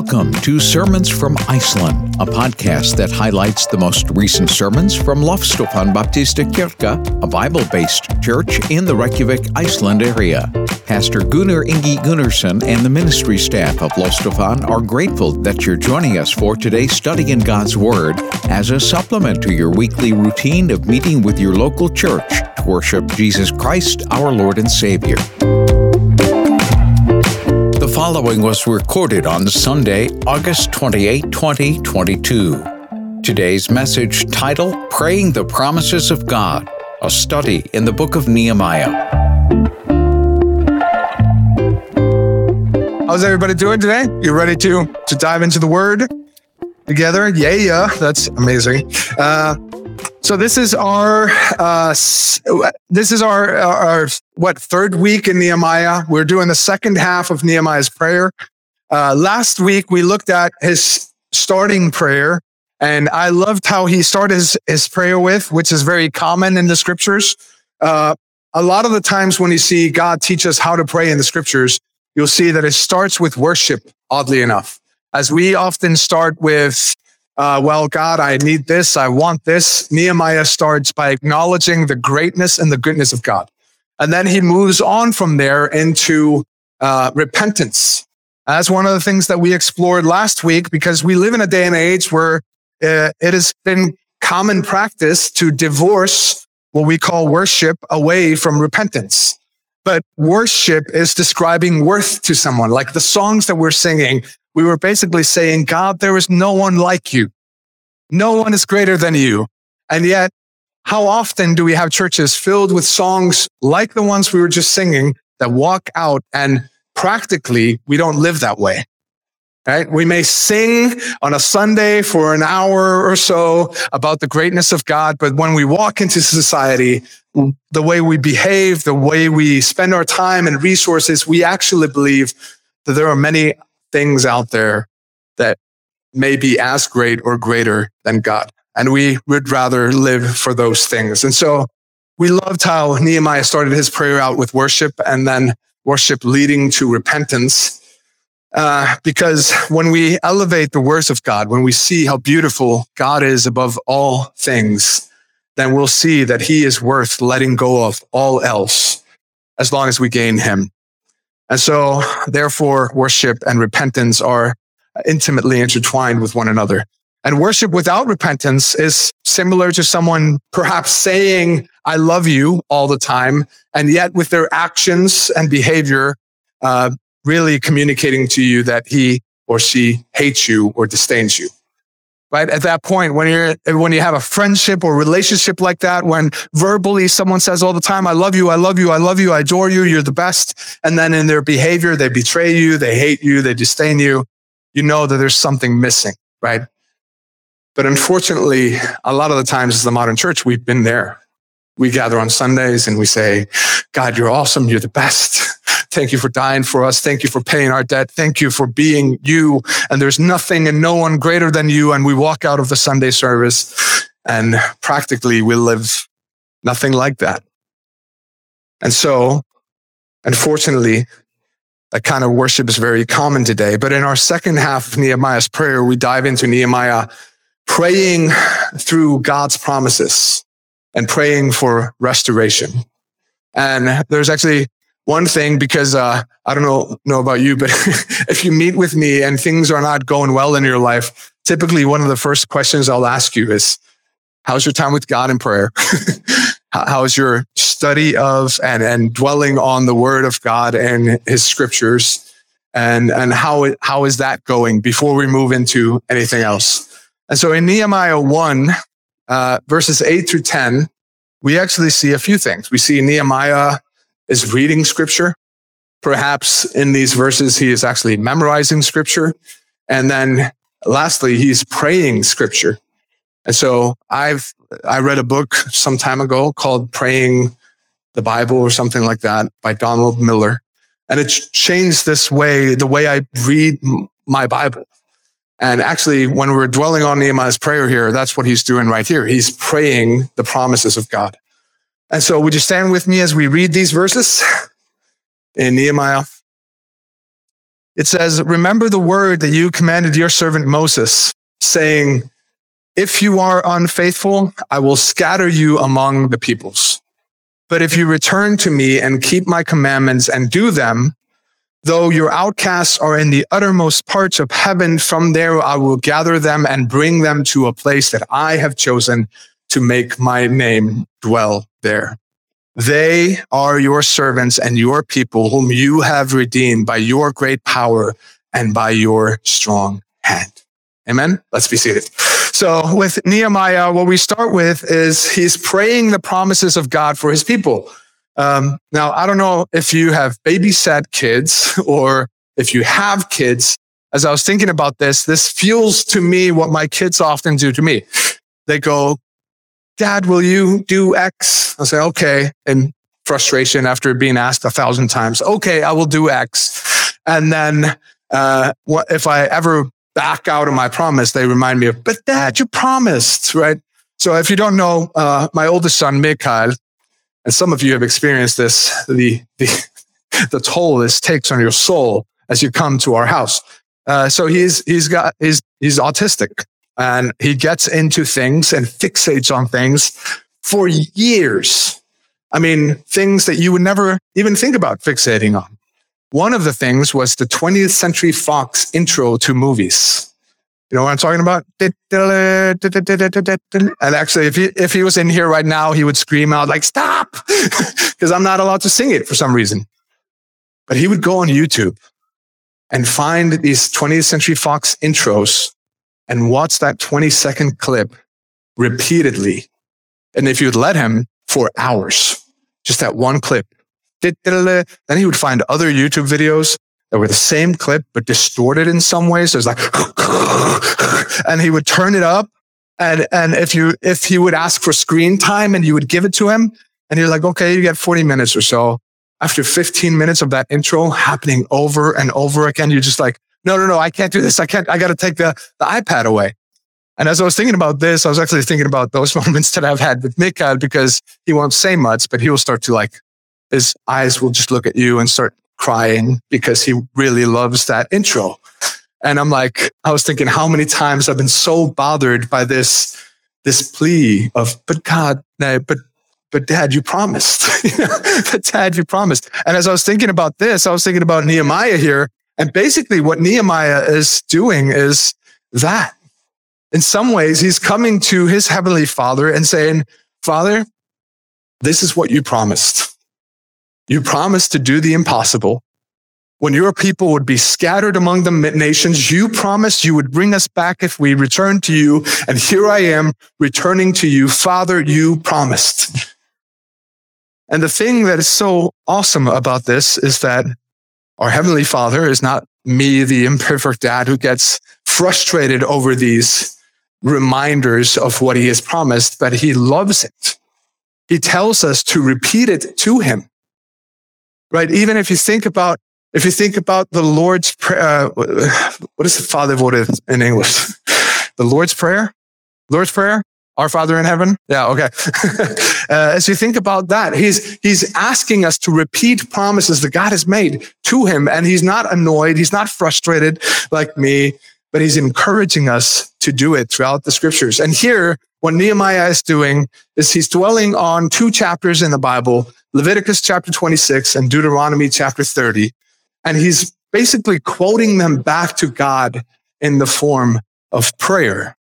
Welcome to Sermons from Iceland, a podcast that highlights the most recent sermons from Lofstofan Baptista Kirka, a Bible based church in the Reykjavik, Iceland area. Pastor Gunnar Ingi Gunnarsson and the ministry staff of Loftstofan are grateful that you're joining us for today's study in God's Word as a supplement to your weekly routine of meeting with your local church to worship Jesus Christ, our Lord and Savior following was recorded on Sunday, August 28, 2022. Today's message title Praying the Promises of God, a study in the book of Nehemiah. How's everybody doing today? You ready to to dive into the word together? Yeah, yeah, that's amazing. Uh, so this is our uh, this is our, our what third week in Nehemiah. We're doing the second half of Nehemiah's prayer. Uh, last week we looked at his starting prayer, and I loved how he started his, his prayer with, which is very common in the scriptures. Uh, a lot of the times when you see God teach us how to pray in the scriptures, you'll see that it starts with worship. Oddly enough, as we often start with uh, well, God, I need this. I want this. Nehemiah starts by acknowledging the greatness and the goodness of God. And then he moves on from there into uh, repentance. That's one of the things that we explored last week because we live in a day and age where uh, it has been common practice to divorce what we call worship away from repentance. But worship is describing worth to someone, like the songs that we're singing we were basically saying, God, there is no one like you. No one is greater than you. And yet, how often do we have churches filled with songs like the ones we were just singing that walk out and practically we don't live that way? Right? We may sing on a Sunday for an hour or so about the greatness of God, but when we walk into society, the way we behave, the way we spend our time and resources, we actually believe that there are many things out there that may be as great or greater than God. And we would rather live for those things. And so we loved how Nehemiah started his prayer out with worship and then worship leading to repentance. Uh, because when we elevate the words of God, when we see how beautiful God is above all things, then we'll see that he is worth letting go of all else as long as we gain him. And so, therefore, worship and repentance are intimately intertwined with one another. And worship without repentance is similar to someone perhaps saying, I love you all the time, and yet with their actions and behavior, uh, really communicating to you that he or she hates you or disdains you right? At that point, when you're, when you have a friendship or relationship like that, when verbally someone says all the time, I love you, I love you, I love you, I adore you, you're the best. And then in their behavior, they betray you, they hate you, they disdain you. You know that there's something missing, right? But unfortunately, a lot of the times as the modern church, we've been there. We gather on Sundays and we say, God, you're awesome. You're the best. Thank you for dying for us. Thank you for paying our debt. Thank you for being you. And there's nothing and no one greater than you. And we walk out of the Sunday service and practically we live nothing like that. And so, unfortunately, that kind of worship is very common today. But in our second half of Nehemiah's prayer, we dive into Nehemiah praying through God's promises and praying for restoration. And there's actually one thing because uh, I don't know know about you, but if you meet with me and things are not going well in your life, typically one of the first questions I'll ask you is, "How's your time with God in prayer? How's your study of and and dwelling on the Word of God and His Scriptures?" And, and how, how is that going before we move into anything else? And so in Nehemiah 1, uh, verses 8 through 10, we actually see a few things. We see Nehemiah is reading scripture. Perhaps in these verses, he is actually memorizing scripture. And then lastly, he's praying scripture. And so I've, I read a book some time ago called Praying the Bible or something like that by Donald Miller. And it changed this way, the way I read my Bible. And actually, when we're dwelling on Nehemiah's prayer here, that's what he's doing right here. He's praying the promises of God. And so would you stand with me as we read these verses in Nehemiah it says, Remember the word that you commanded your servant Moses, saying, If you are unfaithful, I will scatter you among the peoples. But if you return to me and keep my commandments and do them, though your outcasts are in the uttermost parts of heaven, from there I will gather them and bring them to a place that I have chosen to make my name dwell there. They are your servants and your people whom you have redeemed by your great power and by your strong hand. Amen. Let's be seated. So with Nehemiah, what we start with is he's praying the promises of God for his people. Um, now, I don't know if you have babysat kids or if you have kids. As I was thinking about this, this feels to me what my kids often do to me. They go, Dad, will you do X? I'll say, okay. In frustration after being asked a thousand times, okay, I will do X. And then, uh, what, if I ever back out of my promise, they remind me of, but dad, you promised, right? So if you don't know, uh, my oldest son, Mikhail, and some of you have experienced this, the, the, the toll this takes on your soul as you come to our house. Uh, so he's, he's got, he's, he's autistic and he gets into things and fixates on things for years. I mean, things that you would never even think about fixating on. One of the things was the 20th Century Fox intro to movies. You know what I'm talking about? And actually, if he, if he was in here right now, he would scream out like, stop, because I'm not allowed to sing it for some reason. But he would go on YouTube and find these 20th Century Fox intros and watch that 20 second clip repeatedly. And if you'd let him for hours, just that one clip, then he would find other YouTube videos that were the same clip, but distorted in some ways. So it's like, and he would turn it up. And, and if you, if he would ask for screen time and you would give it to him and you're like, okay, you get 40 minutes or so. After 15 minutes of that intro happening over and over again, you're just like, no, no, no, I can't do this. I can't, I got to take the, the iPad away. And as I was thinking about this, I was actually thinking about those moments that I've had with Mikael because he won't say much, but he will start to like, his eyes will just look at you and start crying because he really loves that intro. And I'm like, I was thinking how many times I've been so bothered by this, this plea of, but God, but, but dad, you promised. but dad, you promised. And as I was thinking about this, I was thinking about Nehemiah here and basically what Nehemiah is doing is that. In some ways, he's coming to his heavenly father and saying, Father, this is what you promised. You promised to do the impossible. When your people would be scattered among the nations, you promised you would bring us back if we returned to you. And here I am returning to you. Father, you promised. And the thing that is so awesome about this is that our Heavenly Father is not me, the imperfect dad who gets frustrated over these reminders of what he has promised, but he loves it. He tells us to repeat it to him. Right? Even if you think about, if you think about the Lord's prayer, uh, what is the Father word in English? the Lord's Prayer? Lord's Prayer? Our Father in heaven? Yeah, okay. uh, as you think about that, he's, he's asking us to repeat promises that God has made to him. And he's not annoyed. He's not frustrated like me, but he's encouraging us to do it throughout the scriptures. And here, what Nehemiah is doing is he's dwelling on two chapters in the Bible, Leviticus chapter 26 and Deuteronomy chapter 30. And he's basically quoting them back to God in the form of prayer.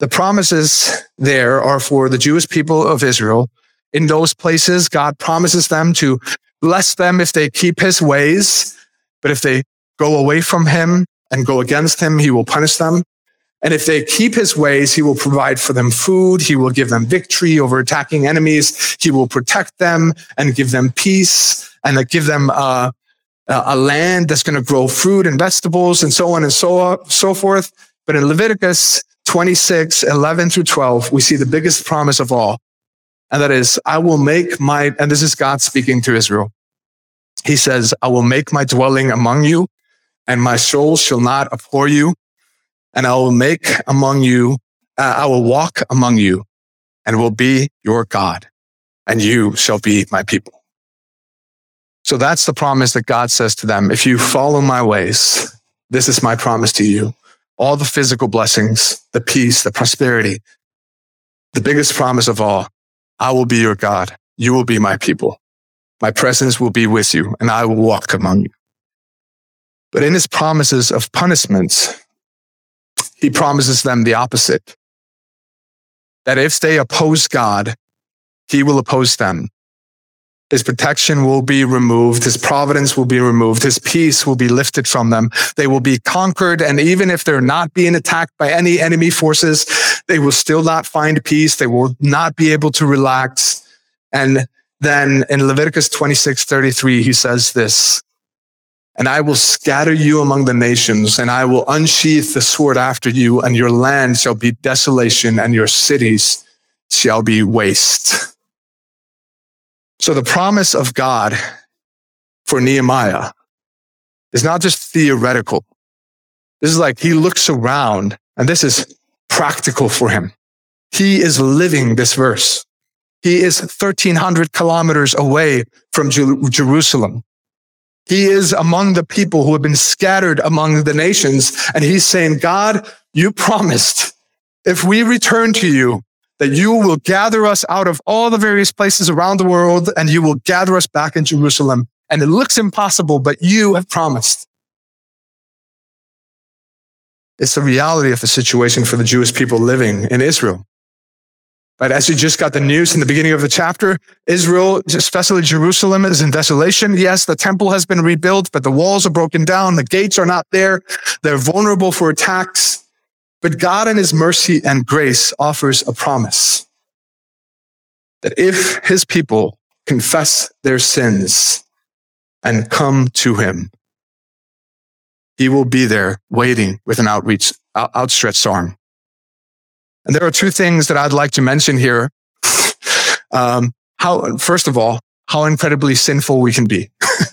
The promises there are for the Jewish people of Israel. In those places, God promises them to bless them if they keep his ways. But if they go away from him and go against him, he will punish them. And if they keep his ways, he will provide for them food. He will give them victory over attacking enemies. He will protect them and give them peace and give them uh, a land that's going to grow fruit and vegetables and so on and so, so forth. But in Leviticus, 26, 11 through 12, we see the biggest promise of all. And that is, I will make my, and this is God speaking to Israel. He says, I will make my dwelling among you and my soul shall not abhor you. And I will make among you, uh, I will walk among you and will be your God and you shall be my people. So that's the promise that God says to them. If you follow my ways, this is my promise to you. All the physical blessings, the peace, the prosperity, the biggest promise of all, I will be your God. You will be my people. My presence will be with you and I will walk among you. But in his promises of punishments, he promises them the opposite. That if they oppose God, he will oppose them. His protection will be removed. His providence will be removed. His peace will be lifted from them. They will be conquered. And even if they're not being attacked by any enemy forces, they will still not find peace. They will not be able to relax. And then in Leviticus 26, 33, he says this, and I will scatter you among the nations and I will unsheath the sword after you and your land shall be desolation and your cities shall be waste. So the promise of God for Nehemiah is not just theoretical. This is like he looks around and this is practical for him. He is living this verse. He is 1300 kilometers away from Jerusalem. He is among the people who have been scattered among the nations. And he's saying, God, you promised if we return to you, that you will gather us out of all the various places around the world and you will gather us back in Jerusalem. And it looks impossible, but you have promised. It's the reality of the situation for the Jewish people living in Israel. But as you just got the news in the beginning of the chapter, Israel, especially Jerusalem, is in desolation. Yes, the temple has been rebuilt, but the walls are broken down. The gates are not there. They're vulnerable for attacks. But God in his mercy and grace offers a promise that if his people confess their sins and come to him, he will be there waiting with an outreach, outstretched arm. And there are two things that I'd like to mention here. Um, how, first of all, how incredibly sinful we can be.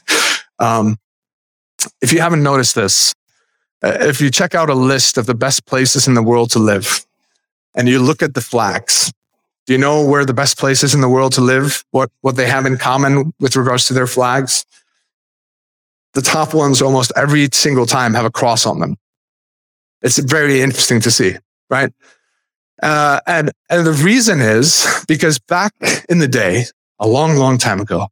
um, if you haven't noticed this, if you check out a list of the best places in the world to live and you look at the flags, do you know where the best places in the world to live, what, what they have in common with regards to their flags? The top ones almost every single time have a cross on them. It's very interesting to see, right? Uh, and, and the reason is because back in the day, a long, long time ago,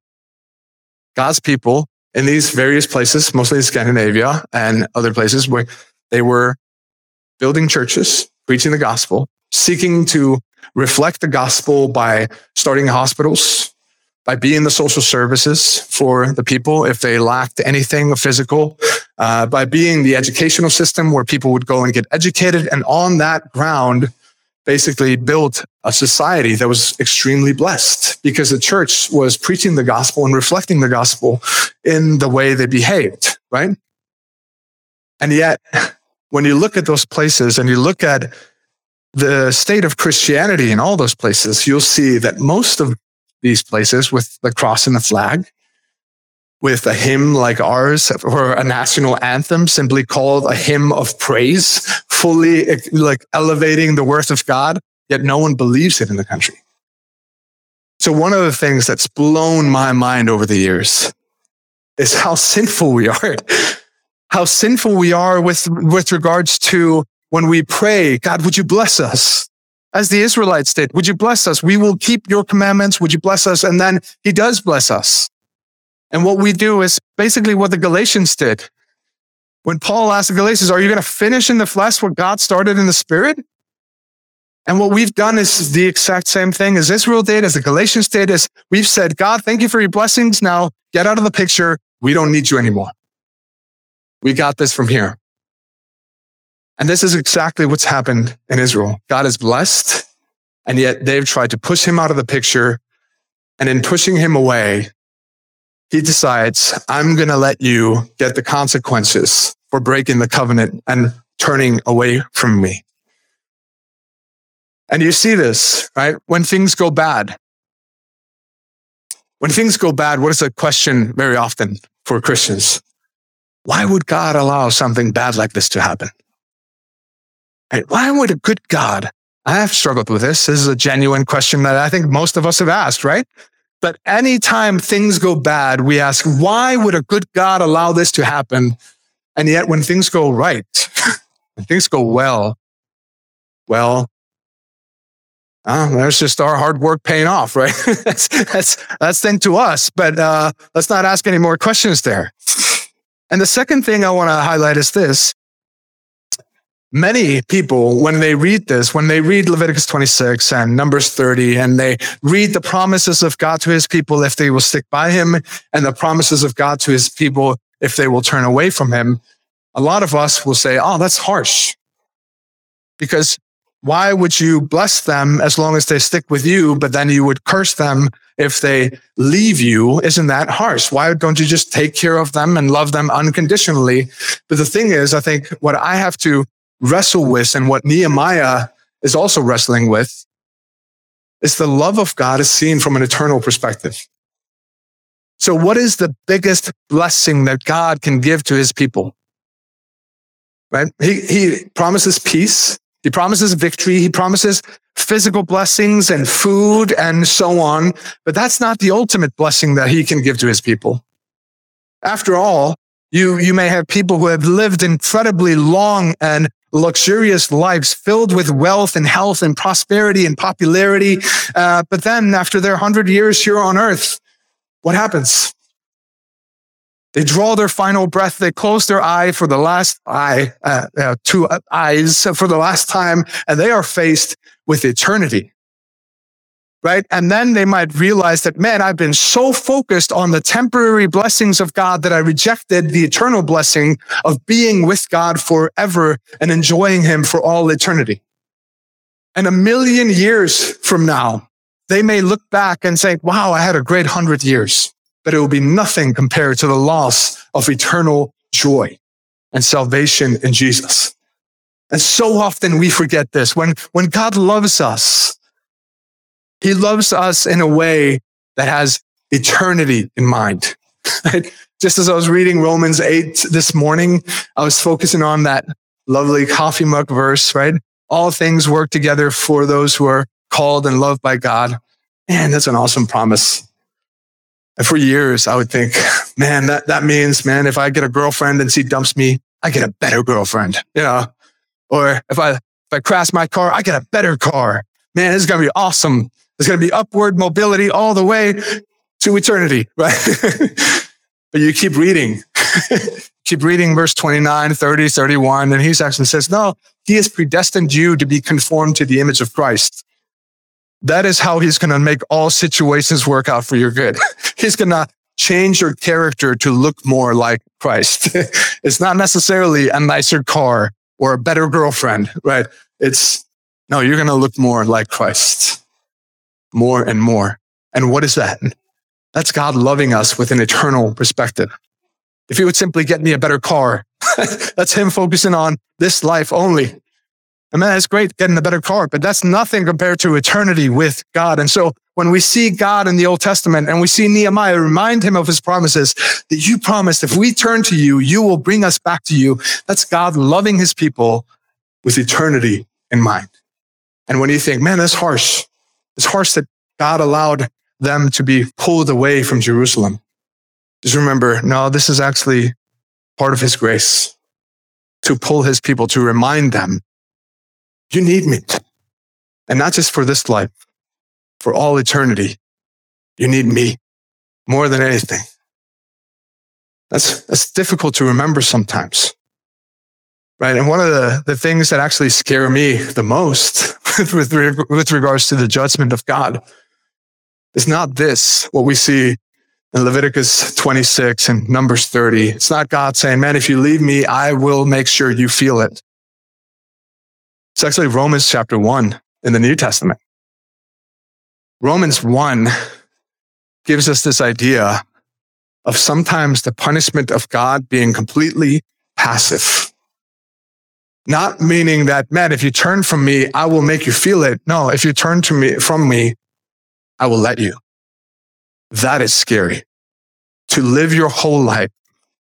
God's people in these various places, mostly in Scandinavia and other places where they were building churches, preaching the gospel, seeking to reflect the gospel by starting hospitals, by being the social services for the people if they lacked anything physical, uh, by being the educational system where people would go and get educated. And on that ground, basically built a society that was extremely blessed because the church was preaching the gospel and reflecting the gospel in the way they behaved, right? And yet, when you look at those places and you look at the state of Christianity in all those places, you'll see that most of these places with the cross and the flag with a hymn like ours or a national anthem simply called a hymn of praise, fully like elevating the worth of God, yet no one believes it in the country. So one of the things that's blown my mind over the years is how sinful we are. How sinful we are with, with regards to when we pray, God, would you bless us? As the Israelites did, would you bless us? We will keep your commandments. Would you bless us? And then he does bless us. And what we do is basically what the Galatians did. When Paul asked the Galatians, are you going to finish in the flesh what God started in the spirit? And what we've done is the exact same thing as Israel did, as the Galatians did, is we've said, God, thank you for your blessings. Now get out of the picture. We don't need you anymore. We got this from here. And this is exactly what's happened in Israel. God is blessed, and yet they've tried to push him out of the picture. And in pushing him away, he decides, I'm going to let you get the consequences for breaking the covenant and turning away from me. And you see this, right? When things go bad. When things go bad, what is the question very often for Christians? Why would God allow something bad like this to happen? Right? Why would a good God? I have struggled with this. This is a genuine question that I think most of us have asked, right? But anytime things go bad, we ask, why would a good God allow this to happen? And yet when things go right, when things go well, well, uh, there's just our hard work paying off, right? that's, that's, that's thing to us, but, uh, let's not ask any more questions there. And the second thing I want to highlight is this. Many people, when they read this, when they read Leviticus 26 and Numbers 30, and they read the promises of God to his people if they will stick by him, and the promises of God to his people if they will turn away from him, a lot of us will say, Oh, that's harsh. Because why would you bless them as long as they stick with you, but then you would curse them if they leave you? Isn't that harsh? Why don't you just take care of them and love them unconditionally? But the thing is, I think what I have to wrestle with and what Nehemiah is also wrestling with is the love of God is seen from an eternal perspective. So what is the biggest blessing that God can give to his people? Right? He, he promises peace. He promises victory. He promises physical blessings and food and so on. But that's not the ultimate blessing that he can give to his people. After all, you, you may have people who have lived incredibly long and luxurious lives filled with wealth and health and prosperity and popularity. Uh, but then after their hundred years here on earth, what happens? They draw their final breath. They close their eye for the last eye, uh, uh, two eyes for the last time, and they are faced with eternity. Right. And then they might realize that, man, I've been so focused on the temporary blessings of God that I rejected the eternal blessing of being with God forever and enjoying him for all eternity. And a million years from now, they may look back and say, wow, I had a great hundred years but it will be nothing compared to the loss of eternal joy and salvation in Jesus. And so often we forget this. When, when God loves us, he loves us in a way that has eternity in mind. Just as I was reading Romans 8 this morning, I was focusing on that lovely coffee mug verse, right? All things work together for those who are called and loved by God. Man, that's an awesome promise. And for years, I would think, man, that, that means, man, if I get a girlfriend and she dumps me, I get a better girlfriend, you know? Or if I, if I crash my car, I get a better car. Man, this is going to be awesome. There's going to be upward mobility all the way to eternity, right? but you keep reading, keep reading verse 29, 30, 31, and he actually says, no, he has predestined you to be conformed to the image of Christ. That is how he's going to make all situations work out for your good. he's going to change your character to look more like Christ. it's not necessarily a nicer car or a better girlfriend, right? It's no, you're going to look more like Christ more and more. And what is that? That's God loving us with an eternal perspective. If he would simply get me a better car, that's him focusing on this life only. And man, it's great getting a better car, but that's nothing compared to eternity with God. And so when we see God in the Old Testament and we see Nehemiah remind him of his promises that you promised, if we turn to you, you will bring us back to you. That's God loving his people with eternity in mind. And when you think, man, that's harsh. It's harsh that God allowed them to be pulled away from Jerusalem. Just remember, no, this is actually part of his grace to pull his people, to remind them you need me. And not just for this life, for all eternity. You need me more than anything. That's, that's difficult to remember sometimes. Right. And one of the, the things that actually scare me the most with, with regards to the judgment of God is not this, what we see in Leviticus 26 and Numbers 30. It's not God saying, man, if you leave me, I will make sure you feel it. It's actually Romans chapter 1 in the New Testament. Romans 1 gives us this idea of sometimes the punishment of God being completely passive. Not meaning that, man, if you turn from me, I will make you feel it. No, if you turn to me from me, I will let you. That is scary. To live your whole life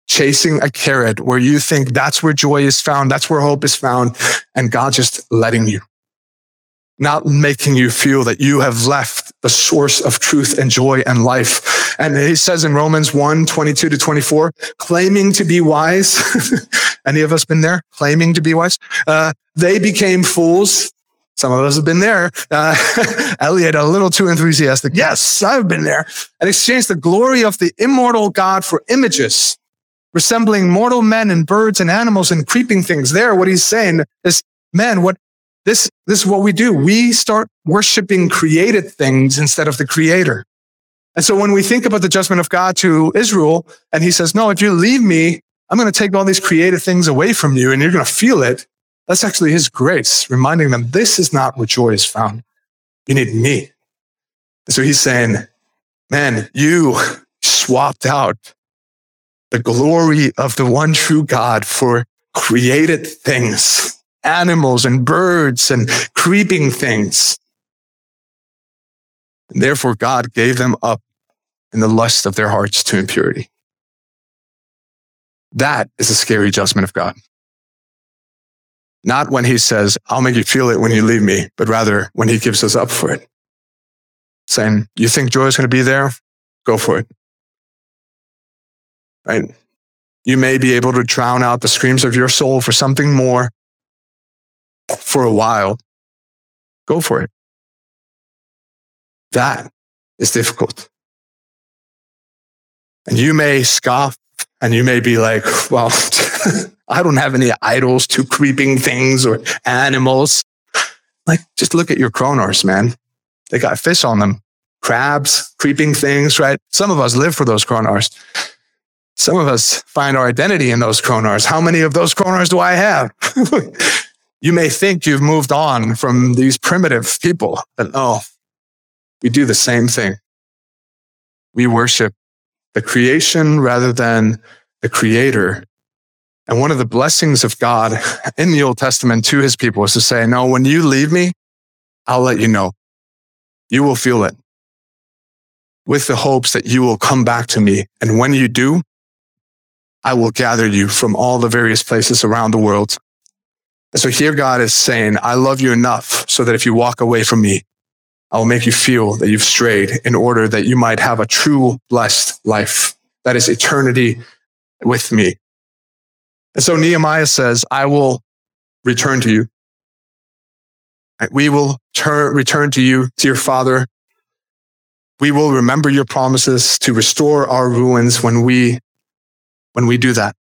chasing a carrot where you think that's where joy is found, that's where hope is found, and God just letting you, not making you feel that you have left the source of truth and joy and life. And he says in Romans 1, 22 to 24, claiming to be wise. Any of us been there? Claiming to be wise? Uh, they became fools. Some of us have been there. Uh, Elliot, a little too enthusiastic. Yes, I've been there. And exchanged the glory of the immortal God for images resembling mortal men and birds and animals and creeping things. There, what he's saying is, man, what this, this is what we do. We start worshiping created things instead of the creator. And so when we think about the judgment of God to Israel, and he says, no, if you leave me, I'm going to take all these created things away from you and you're going to feel it. That's actually his grace, reminding them this is not where joy is found. You need me. And so he's saying, man, you swapped out the glory of the one true God for created things animals and birds and creeping things. And therefore, God gave them up in the lust of their hearts to impurity. That is a scary judgment of God. Not when he says, I'll make you feel it when you leave me, but rather when he gives us up for it. Saying, you think joy is going to be there? Go for it. Right? You may be able to drown out the screams of your soul for something more, for a while, go for it. That is difficult. And you may scoff and you may be like, well, I don't have any idols to creeping things or animals. Like, just look at your kronars, man. They got fish on them, crabs, creeping things, right? Some of us live for those kronars. Some of us find our identity in those kronars. How many of those kronars do I have? You may think you've moved on from these primitive people, but no, we do the same thing. We worship the creation rather than the creator. And one of the blessings of God in the Old Testament to his people is to say, no, when you leave me, I'll let you know. You will feel it with the hopes that you will come back to me. And when you do, I will gather you from all the various places around the world and so here God is saying, I love you enough so that if you walk away from me, I will make you feel that you've strayed in order that you might have a true blessed life. That is eternity with me. And so Nehemiah says, I will return to you. We will turn, return to you, dear Father. We will remember your promises to restore our ruins when we, when we do that.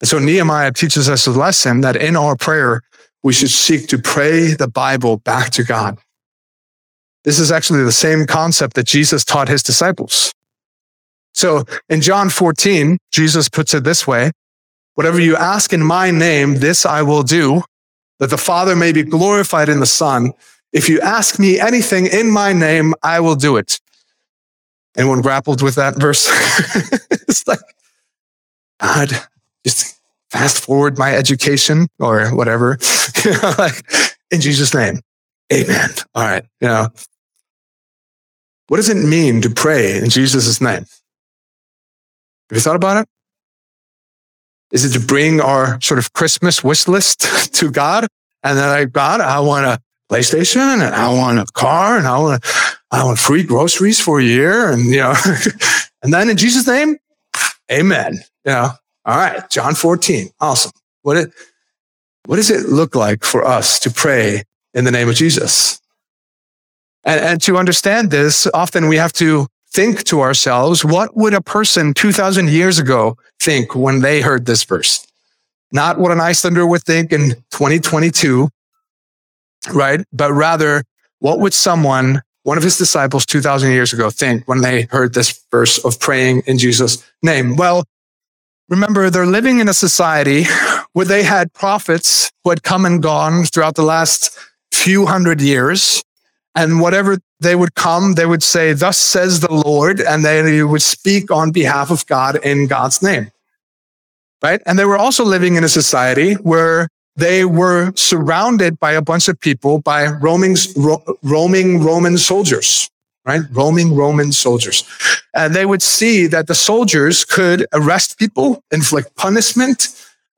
And so Nehemiah teaches us a lesson that in our prayer, we should seek to pray the Bible back to God. This is actually the same concept that Jesus taught his disciples. So in John 14, Jesus puts it this way, whatever you ask in my name, this I will do, that the Father may be glorified in the Son. If you ask me anything in my name, I will do it. Anyone grappled with that verse? it's like, God, just fast forward my education or whatever. like, in Jesus' name, amen. All right. You know, what does it mean to pray in Jesus' name? Have you thought about it? Is it to bring our sort of Christmas wish list to God? And then like, God, I want a PlayStation and I want a car and I want, I want free groceries for a year. And, you know, and then in Jesus' name, amen. You know, all right, John 14. Awesome. What, it, what does it look like for us to pray in the name of Jesus? And, and to understand this, often we have to think to ourselves, what would a person 2000 years ago think when they heard this verse? Not what an Icelander would think in 2022, right? But rather, what would someone, one of his disciples 2000 years ago think when they heard this verse of praying in Jesus' name? Well, Remember, they're living in a society where they had prophets who had come and gone throughout the last few hundred years. And whatever they would come, they would say, Thus says the Lord, and they would speak on behalf of God in God's name. Right? And they were also living in a society where they were surrounded by a bunch of people, by roaming, ro- roaming Roman soldiers right? Roaming Roman soldiers. And they would see that the soldiers could arrest people, inflict punishment,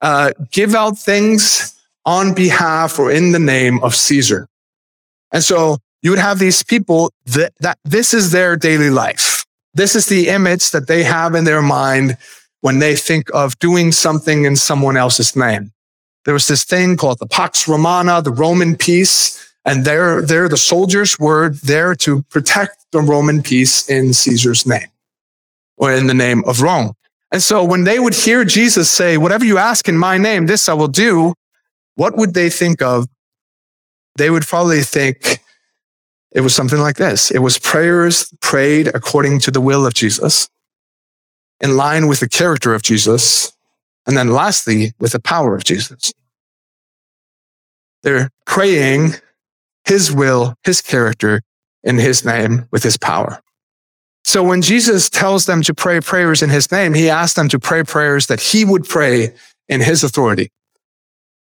uh, give out things on behalf or in the name of Caesar. And so you would have these people that, that this is their daily life. This is the image that they have in their mind when they think of doing something in someone else's name. There was this thing called the Pax Romana, the Roman peace, and they're, they're the soldiers were there to protect the Roman peace in Caesar's name or in the name of Rome. And so when they would hear Jesus say, whatever you ask in my name, this I will do, what would they think of? They would probably think it was something like this. It was prayers prayed according to the will of Jesus, in line with the character of Jesus, and then lastly, with the power of Jesus. They're praying his will, his character in his name with his power. So when Jesus tells them to pray prayers in his name, he asks them to pray prayers that he would pray in his authority.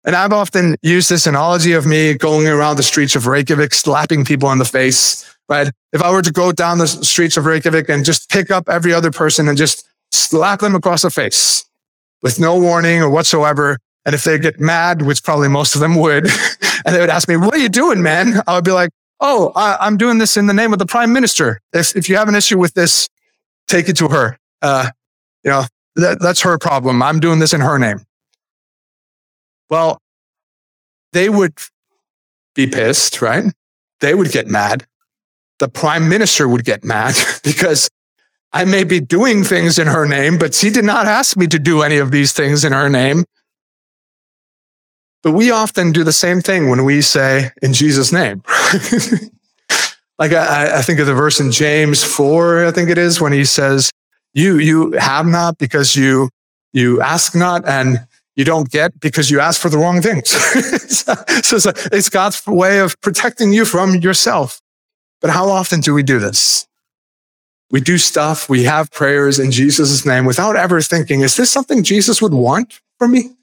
And I've often used this analogy of me going around the streets of Reykjavik, slapping people in the face, right? If I were to go down the streets of Reykjavik and just pick up every other person and just slap them across the face with no warning or whatsoever. And if they get mad, which probably most of them would, and they would ask me, what are you doing, man? I would be like, oh, I, am doing this in the name of the prime minister. If, if you have an issue with this, take it to her. Uh, you know, that, that's her problem. I'm doing this in her name. Well, they would be pissed, right? They would get mad. The prime minister would get mad because I may be doing things in her name, but she did not ask me to do any of these things in her name. But we often do the same thing when we say in Jesus' name. like I, I, think of the verse in James 4, I think it is, when he says, You you have not because you you ask not, and you don't get because you ask for the wrong things. so it's, it's God's way of protecting you from yourself. But how often do we do this? We do stuff, we have prayers in Jesus' name without ever thinking, is this something Jesus would want from me?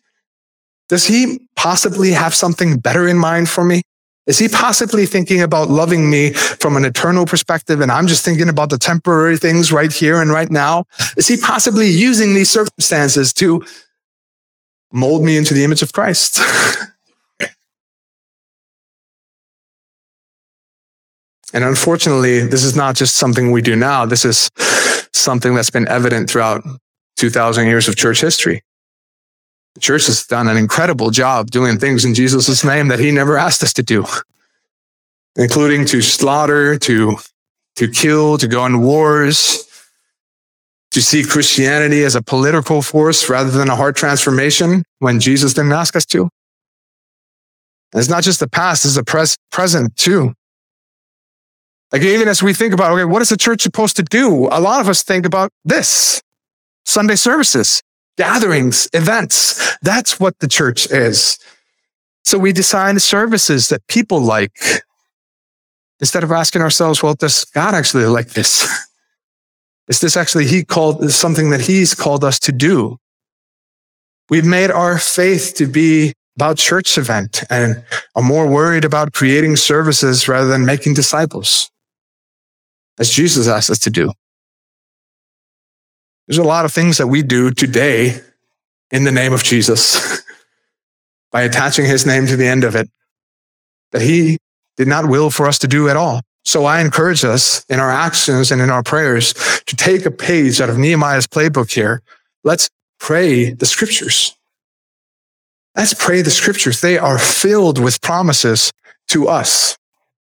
Does he possibly have something better in mind for me? Is he possibly thinking about loving me from an eternal perspective and I'm just thinking about the temporary things right here and right now? Is he possibly using these circumstances to mold me into the image of Christ? and unfortunately, this is not just something we do now. This is something that's been evident throughout 2000 years of church history. The church has done an incredible job doing things in Jesus' name that he never asked us to do, including to slaughter, to, to kill, to go in wars, to see Christianity as a political force rather than a heart transformation when Jesus didn't ask us to. And it's not just the past, it's the pres- present too. Like even as we think about, okay, what is the church supposed to do? A lot of us think about this Sunday services gatherings, events. That's what the church is. So we design services that people like instead of asking ourselves, well, does God actually like this? Is this actually he called something that he's called us to do? We've made our faith to be about church event and are more worried about creating services rather than making disciples as Jesus asked us to do. There's a lot of things that we do today in the name of Jesus by attaching his name to the end of it that he did not will for us to do at all. So I encourage us in our actions and in our prayers to take a page out of Nehemiah's playbook here. Let's pray the scriptures. Let's pray the scriptures. They are filled with promises to us.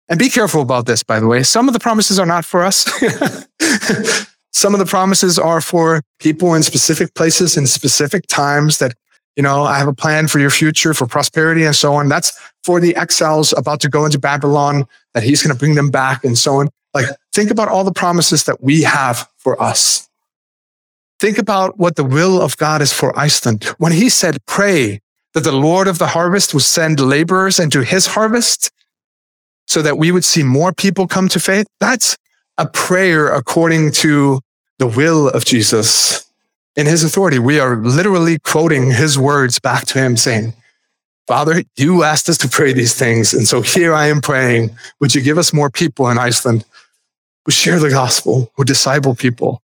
And be careful about this, by the way. Some of the promises are not for us. Some of the promises are for people in specific places in specific times that, you know, I have a plan for your future, for prosperity and so on. That's for the exiles about to go into Babylon, that he's going to bring them back and so on. Like, think about all the promises that we have for us. Think about what the will of God is for Iceland. When he said, pray that the Lord of the harvest would send laborers into his harvest so that we would see more people come to faith. That's a prayer according to the will of Jesus. In his authority, we are literally quoting his words back to him saying, Father, you asked us to pray these things. And so here I am praying. Would you give us more people in Iceland who share the gospel, who disciple people,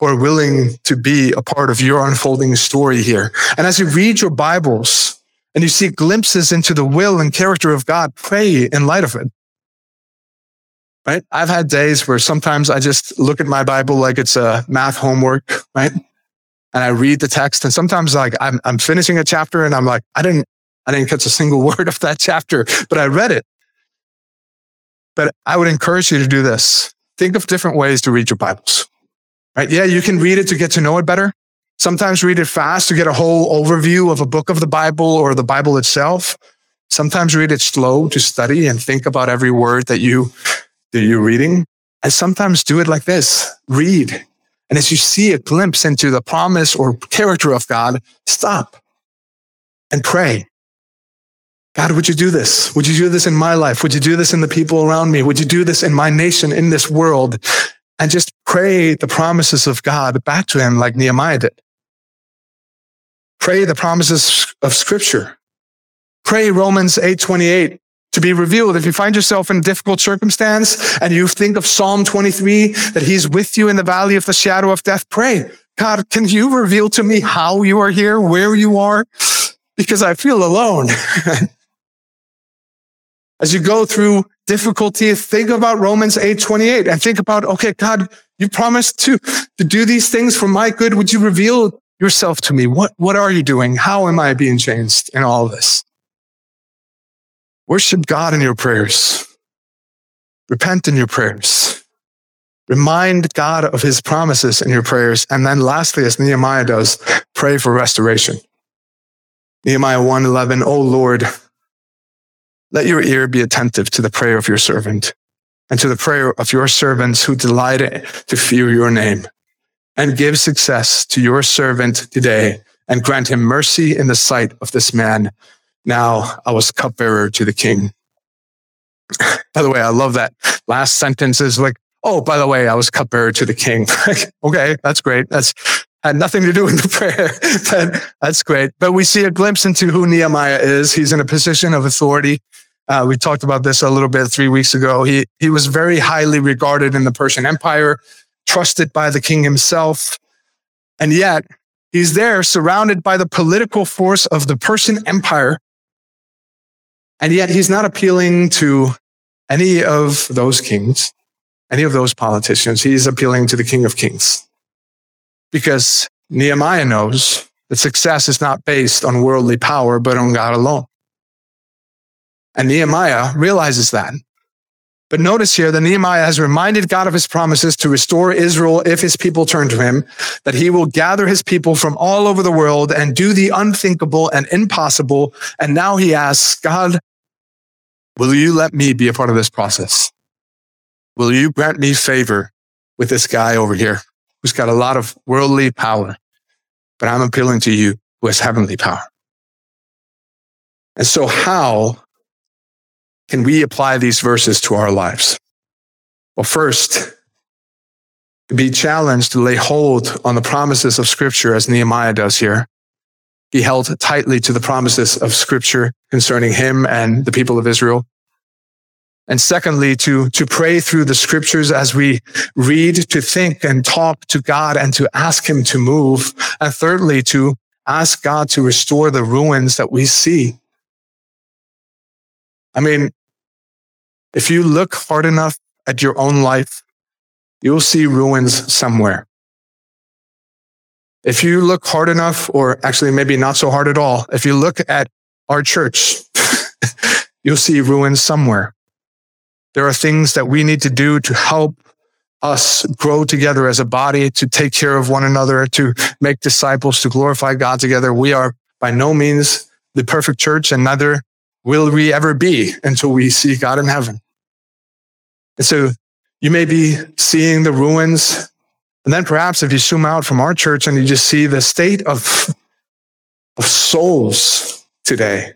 who are willing to be a part of your unfolding story here? And as you read your Bibles and you see glimpses into the will and character of God, pray in light of it. Right? I've had days where sometimes I just look at my Bible like it's a math homework, right? And I read the text and sometimes like I'm, I'm finishing a chapter and I'm like, I didn't, I didn't catch a single word of that chapter, but I read it. But I would encourage you to do this. Think of different ways to read your Bibles, right? Yeah, you can read it to get to know it better. Sometimes read it fast to get a whole overview of a book of the Bible or the Bible itself. Sometimes read it slow to study and think about every word that you that you're reading. I sometimes do it like this. Read. And as you see a glimpse into the promise or character of God, stop and pray. God, would you do this? Would you do this in my life? Would you do this in the people around me? Would you do this in my nation, in this world? And just pray the promises of God back to him like Nehemiah did. Pray the promises of scripture. Pray Romans 8:28 to be revealed. If you find yourself in a difficult circumstance and you think of Psalm 23 that he's with you in the valley of the shadow of death, pray. God, can you reveal to me how you are here, where you are? Because I feel alone. As you go through difficulty, think about Romans 8, 28 and think about, okay, God, you promised to, to do these things for my good. Would you reveal yourself to me? What, what are you doing? How am I being changed in all this? Worship God in your prayers. Repent in your prayers. Remind God of his promises in your prayers. And then lastly, as Nehemiah does, pray for restoration. Nehemiah 1:11, O Lord, let your ear be attentive to the prayer of your servant and to the prayer of your servants who delight to fear your name and give success to your servant today and grant him mercy in the sight of this man. Now I was cupbearer to the king. by the way, I love that last sentence is like, Oh, by the way, I was cupbearer to the king. okay. That's great. That's had nothing to do with the prayer. but that's great. But we see a glimpse into who Nehemiah is. He's in a position of authority. Uh, we talked about this a little bit three weeks ago. He, he was very highly regarded in the Persian Empire, trusted by the king himself. And yet he's there surrounded by the political force of the Persian Empire. And yet he's not appealing to any of those kings, any of those politicians. He's appealing to the king of kings because Nehemiah knows that success is not based on worldly power, but on God alone. And Nehemiah realizes that. But notice here that Nehemiah has reminded God of his promises to restore Israel if his people turn to him, that he will gather his people from all over the world and do the unthinkable and impossible. And now he asks, God, will you let me be a part of this process? Will you grant me favor with this guy over here who's got a lot of worldly power? But I'm appealing to you who has heavenly power. And so how can we apply these verses to our lives? Well, first, be challenged to lay hold on the promises of scripture as Nehemiah does here. He held tightly to the promises of scripture concerning him and the people of Israel. And secondly, to, to pray through the scriptures as we read, to think and talk to God and to ask him to move. And thirdly, to ask God to restore the ruins that we see. I mean, if you look hard enough at your own life, you'll see ruins somewhere. If you look hard enough, or actually maybe not so hard at all, if you look at our church, you'll see ruins somewhere. There are things that we need to do to help us grow together as a body, to take care of one another, to make disciples, to glorify God together. We are by no means the perfect church and neither will we ever be until we see God in heaven. And so you may be seeing the ruins. And then perhaps if you zoom out from our church and you just see the state of, of souls today,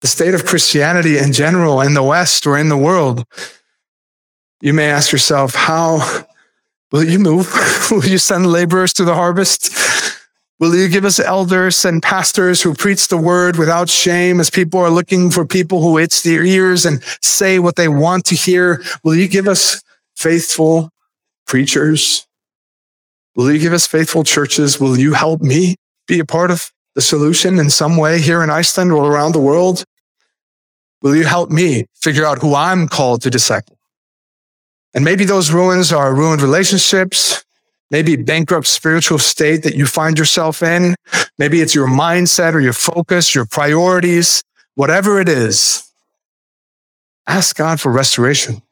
the state of Christianity in general in the West or in the world, you may ask yourself, how will you move? will you send laborers to the harvest? Will you give us elders and pastors who preach the word without shame as people are looking for people who itch their ears and say what they want to hear? Will you give us faithful preachers? Will you give us faithful churches? Will you help me be a part of the solution in some way here in Iceland or around the world? Will you help me figure out who I'm called to disciple? And maybe those ruins are ruined relationships, maybe bankrupt spiritual state that you find yourself in. Maybe it's your mindset or your focus, your priorities, whatever it is. Ask God for restoration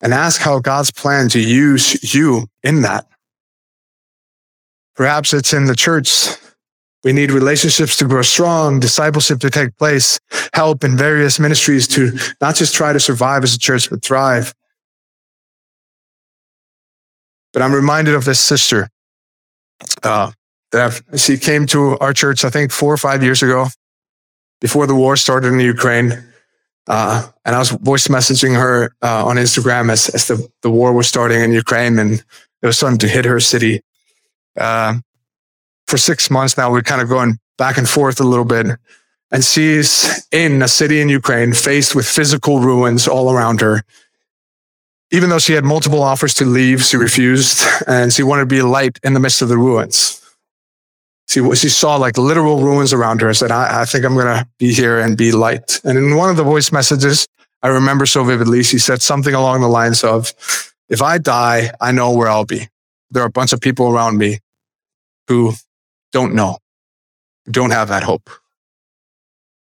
and ask how God's plan to use you in that. Perhaps it's in the church. We need relationships to grow strong, discipleship to take place, help in various ministries to not just try to survive as a church, but thrive. But I'm reminded of this sister uh, that I've, she came to our church, I think four or five years ago, before the war started in Ukraine. Uh, and I was voice messaging her uh, on Instagram as, as the, the war was starting in Ukraine and it was starting to hit her city. Uh, for six months now, we're kind of going back and forth a little bit. And she's in a city in Ukraine faced with physical ruins all around her even though she had multiple offers to leave, she refused and she wanted to be a light in the midst of the ruins. She, she saw like literal ruins around her and said, I, I think I'm going to be here and be light. And in one of the voice messages, I remember so vividly, she said something along the lines of, if I die, I know where I'll be. There are a bunch of people around me who don't know, don't have that hope.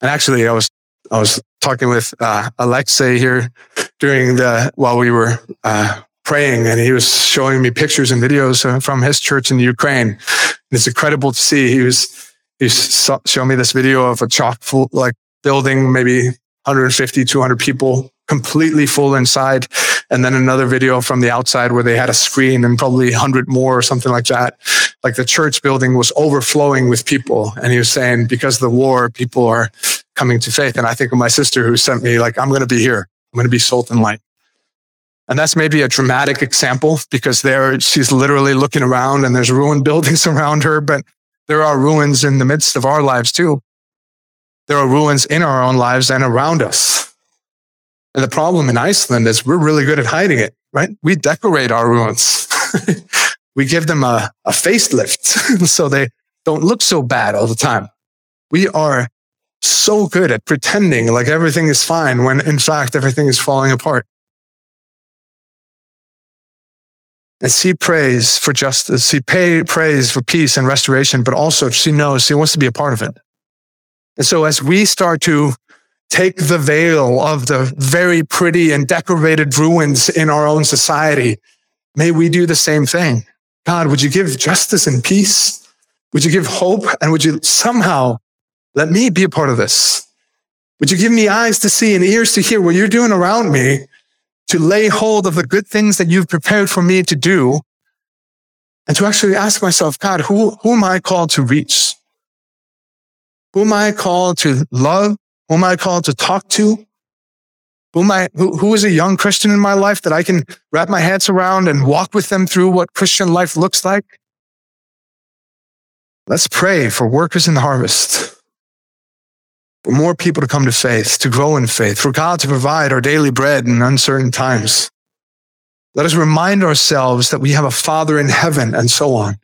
And actually, I was I was talking with uh, Alexei here during the while we were uh, praying, and he was showing me pictures and videos from his church in Ukraine. And it's incredible to see. He was he showed me this video of a chock full like building, maybe 150, 200 people, completely full inside. And then another video from the outside where they had a screen and probably 100 more or something like that. Like the church building was overflowing with people. And he was saying, because of the war, people are coming to faith. And I think of my sister who sent me like, I'm going to be here. I'm going to be salt and light. And that's maybe a dramatic example because there she's literally looking around and there's ruined buildings around her, but there are ruins in the midst of our lives too. There are ruins in our own lives and around us. And the problem in Iceland is we're really good at hiding it, right? We decorate our ruins. we give them a, a facelift so they don't look so bad all the time. We are so good at pretending like everything is fine when in fact everything is falling apart. And she prays for justice. She pay, prays for peace and restoration, but also she knows she wants to be a part of it. And so as we start to take the veil of the very pretty and decorated ruins in our own society, may we do the same thing. God, would you give justice and peace? Would you give hope? And would you somehow let me be a part of this. Would you give me eyes to see and ears to hear what you're doing around me to lay hold of the good things that you've prepared for me to do and to actually ask myself, God, who, who am I called to reach? Who am I called to love? Who am I called to talk to? Who am I, who, who is a young Christian in my life that I can wrap my hands around and walk with them through what Christian life looks like? Let's pray for workers in the harvest for more people to come to faith, to grow in faith, for God to provide our daily bread in uncertain times. Let us remind ourselves that we have a Father in heaven and so on.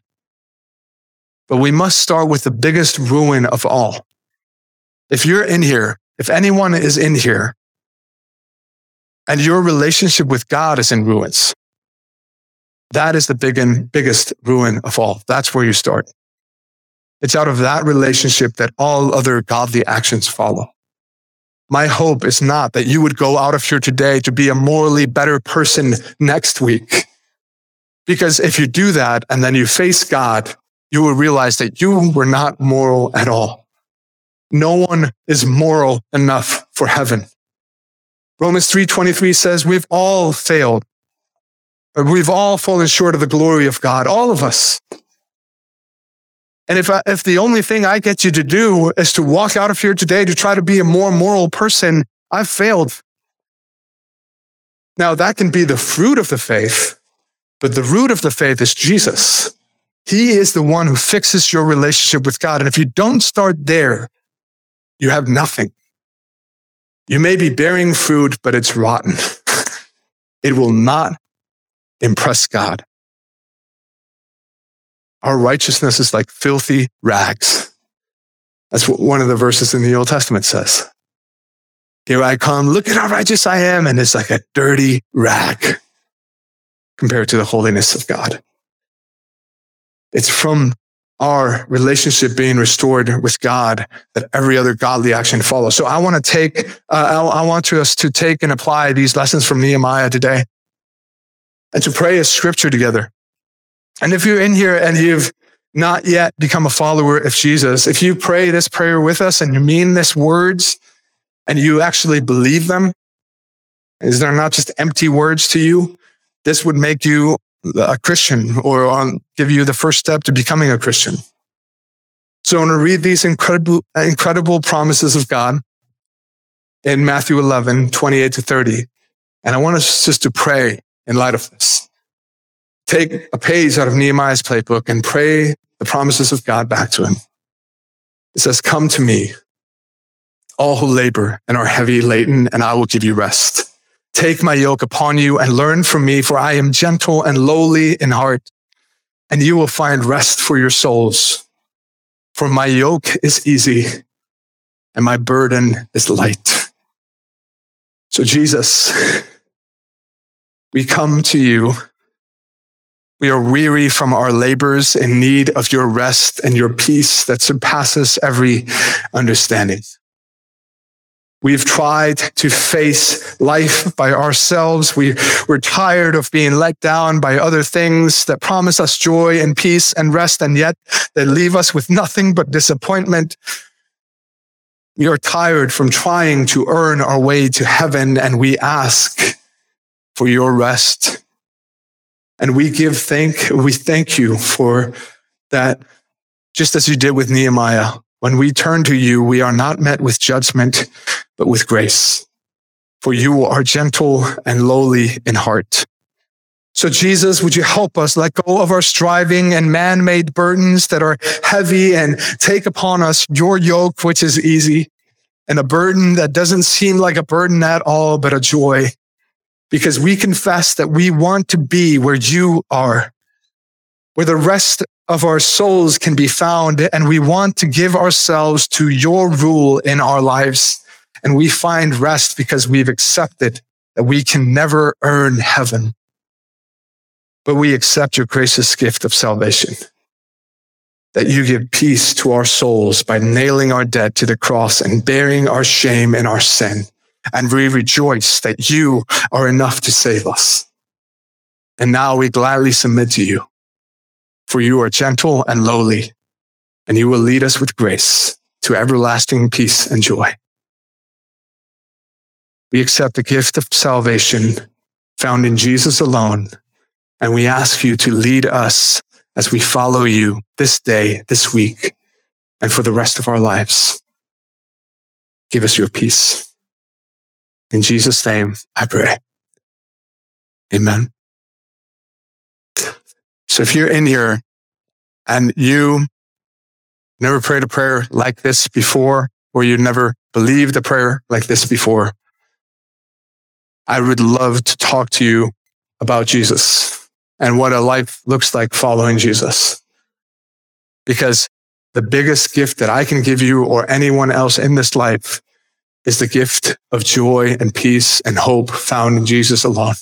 But we must start with the biggest ruin of all. If you're in here, if anyone is in here, and your relationship with God is in ruins, that is the big and biggest ruin of all. That's where you start. It's out of that relationship that all other godly actions follow. My hope is not that you would go out of here today to be a morally better person next week. Because if you do that and then you face God, you will realize that you were not moral at all. No one is moral enough for heaven. Romans 3:23 says we've all failed. We've all fallen short of the glory of God, all of us. And if, I, if the only thing I get you to do is to walk out of here today to try to be a more moral person, I've failed. Now that can be the fruit of the faith, but the root of the faith is Jesus. He is the one who fixes your relationship with God. And if you don't start there, you have nothing. You may be bearing fruit, but it's rotten. it will not impress God. Our righteousness is like filthy rags. That's what one of the verses in the Old Testament says. Here I come. Look at how righteous I am. And it's like a dirty rag compared to the holiness of God. It's from our relationship being restored with God that every other godly action follows. So I want to take, uh, I, want us to take and apply these lessons from Nehemiah today and to pray a scripture together. And if you're in here and you've not yet become a follower of Jesus, if you pray this prayer with us and you mean this words and you actually believe them, is there not just empty words to you? This would make you a Christian or um, give you the first step to becoming a Christian. So I want to read these incredible, incredible promises of God in Matthew 11, 28 to 30. And I want us just to pray in light of this. Take a page out of Nehemiah's playbook and pray the promises of God back to him. It says, come to me, all who labor and are heavy laden, and I will give you rest. Take my yoke upon you and learn from me, for I am gentle and lowly in heart, and you will find rest for your souls. For my yoke is easy and my burden is light. So Jesus, we come to you. We are weary from our labors in need of your rest and your peace that surpasses every understanding. We've tried to face life by ourselves. We, we're tired of being let down by other things that promise us joy and peace and rest, and yet they leave us with nothing but disappointment. We are tired from trying to earn our way to heaven, and we ask for your rest. And we give thank, we thank you for that, just as you did with Nehemiah. When we turn to you, we are not met with judgment, but with grace. For you are gentle and lowly in heart. So Jesus, would you help us let go of our striving and man-made burdens that are heavy and take upon us your yoke, which is easy and a burden that doesn't seem like a burden at all, but a joy because we confess that we want to be where you are, where the rest of our souls can be found. And we want to give ourselves to your rule in our lives. And we find rest because we've accepted that we can never earn heaven. But we accept your gracious gift of salvation. That you give peace to our souls by nailing our debt to the cross and bearing our shame and our sin. And we rejoice that you are enough to save us. And now we gladly submit to you for you are gentle and lowly, and you will lead us with grace to everlasting peace and joy. We accept the gift of salvation found in Jesus alone, and we ask you to lead us as we follow you this day, this week, and for the rest of our lives. Give us your peace. In Jesus' name, I pray. Amen. So if you're in here and you never prayed a prayer like this before, or you never believed a prayer like this before, I would love to talk to you about Jesus and what a life looks like following Jesus. Because the biggest gift that I can give you or anyone else in this life is the gift of joy and peace and hope found in Jesus alone.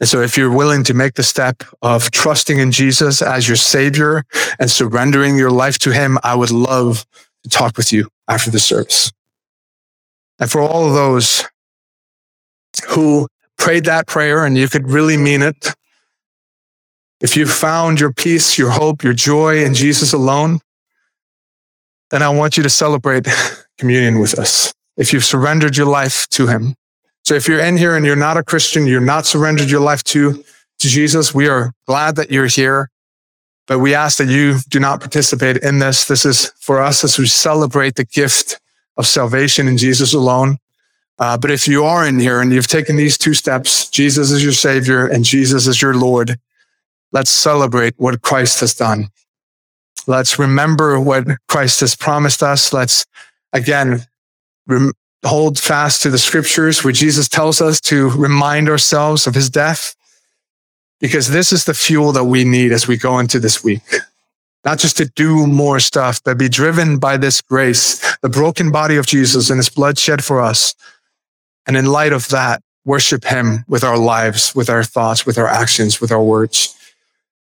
And so if you're willing to make the step of trusting in Jesus as your savior and surrendering your life to him, I would love to talk with you after the service. And for all of those who prayed that prayer and you could really mean it, if you found your peace, your hope, your joy in Jesus alone, then I want you to celebrate communion with us. If you've surrendered your life to him, so if you're in here and you're not a Christian, you're not surrendered your life to, to Jesus, we are glad that you're here. But we ask that you do not participate in this. This is for us as we celebrate the gift of salvation in Jesus alone. Uh, but if you are in here and you've taken these two steps, Jesus is your savior and Jesus is your Lord, let's celebrate what Christ has done. Let's remember what Christ has promised us. Let's again rem- hold fast to the scriptures where Jesus tells us to remind ourselves of his death, because this is the fuel that we need as we go into this week. Not just to do more stuff, but be driven by this grace, the broken body of Jesus and his blood shed for us And in light of that, worship him with our lives, with our thoughts, with our actions, with our words.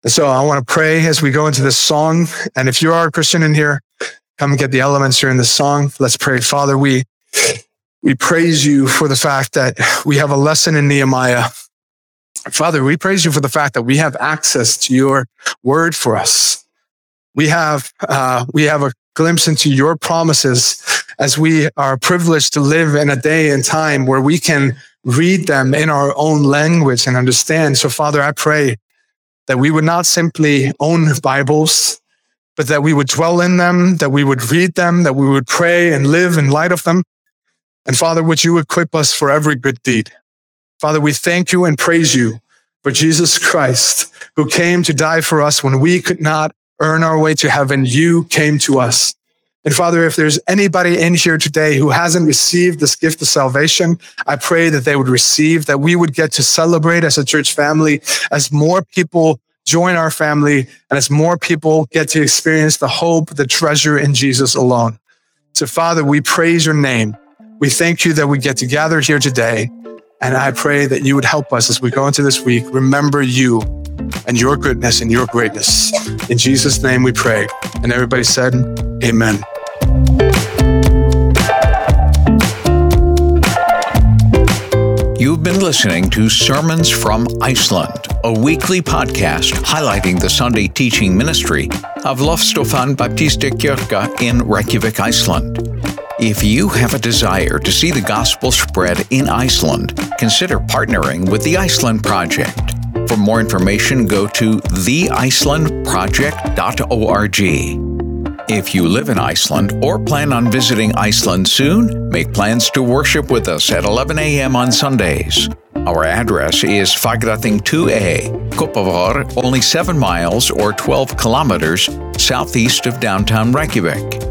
And so I want to pray as we go into this song. And if you are a Christian in here, come and get the elements here in this song. Let's pray. Father, we, we praise you for the fact that we have a lesson in Nehemiah. Father, we praise you for the fact that we have access to your word for us. We have, uh, we have a glimpse into your promises as we are privileged to live in a day and time where we can read them in our own language and understand. So Father, I pray that we would not simply own Bibles, but that we would dwell in them, that we would read them, that we would pray and live in light of them. And Father, would you equip us for every good deed? Father, we thank you and praise you for Jesus Christ, who came to die for us when we could not earn our way to heaven. You came to us. And Father, if there's anybody in here today who hasn't received this gift of salvation, I pray that they would receive, that we would get to celebrate as a church family, as more people join our family, and as more people get to experience the hope, the treasure in Jesus alone. So Father, we praise your name. We thank you that we get to gather here today. And I pray that you would help us as we go into this week. Remember you and your goodness and your greatness. In Jesus' name we pray. And everybody said, Amen. You've been listening to Sermons from Iceland, a weekly podcast highlighting the Sunday teaching ministry of Loftstofan Baptistakirkja in Reykjavik, Iceland. If you have a desire to see the gospel spread in Iceland, consider partnering with the Iceland Project. For more information, go to theicelandproject.org. If you live in Iceland or plan on visiting Iceland soon, make plans to worship with us at 11 a.m. on Sundays. Our address is Fagrathing 2A, Kópavogur, only 7 miles or 12 kilometers southeast of downtown Reykjavik.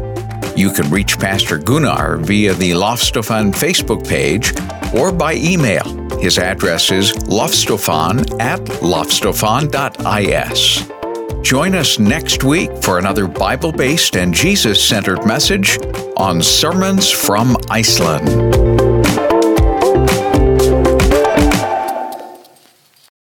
You can reach Pastor Gunnar via the Loftstofan Facebook page or by email. His address is loftstofan at loftstofan.is. Join us next week for another Bible based and Jesus centered message on Sermons from Iceland.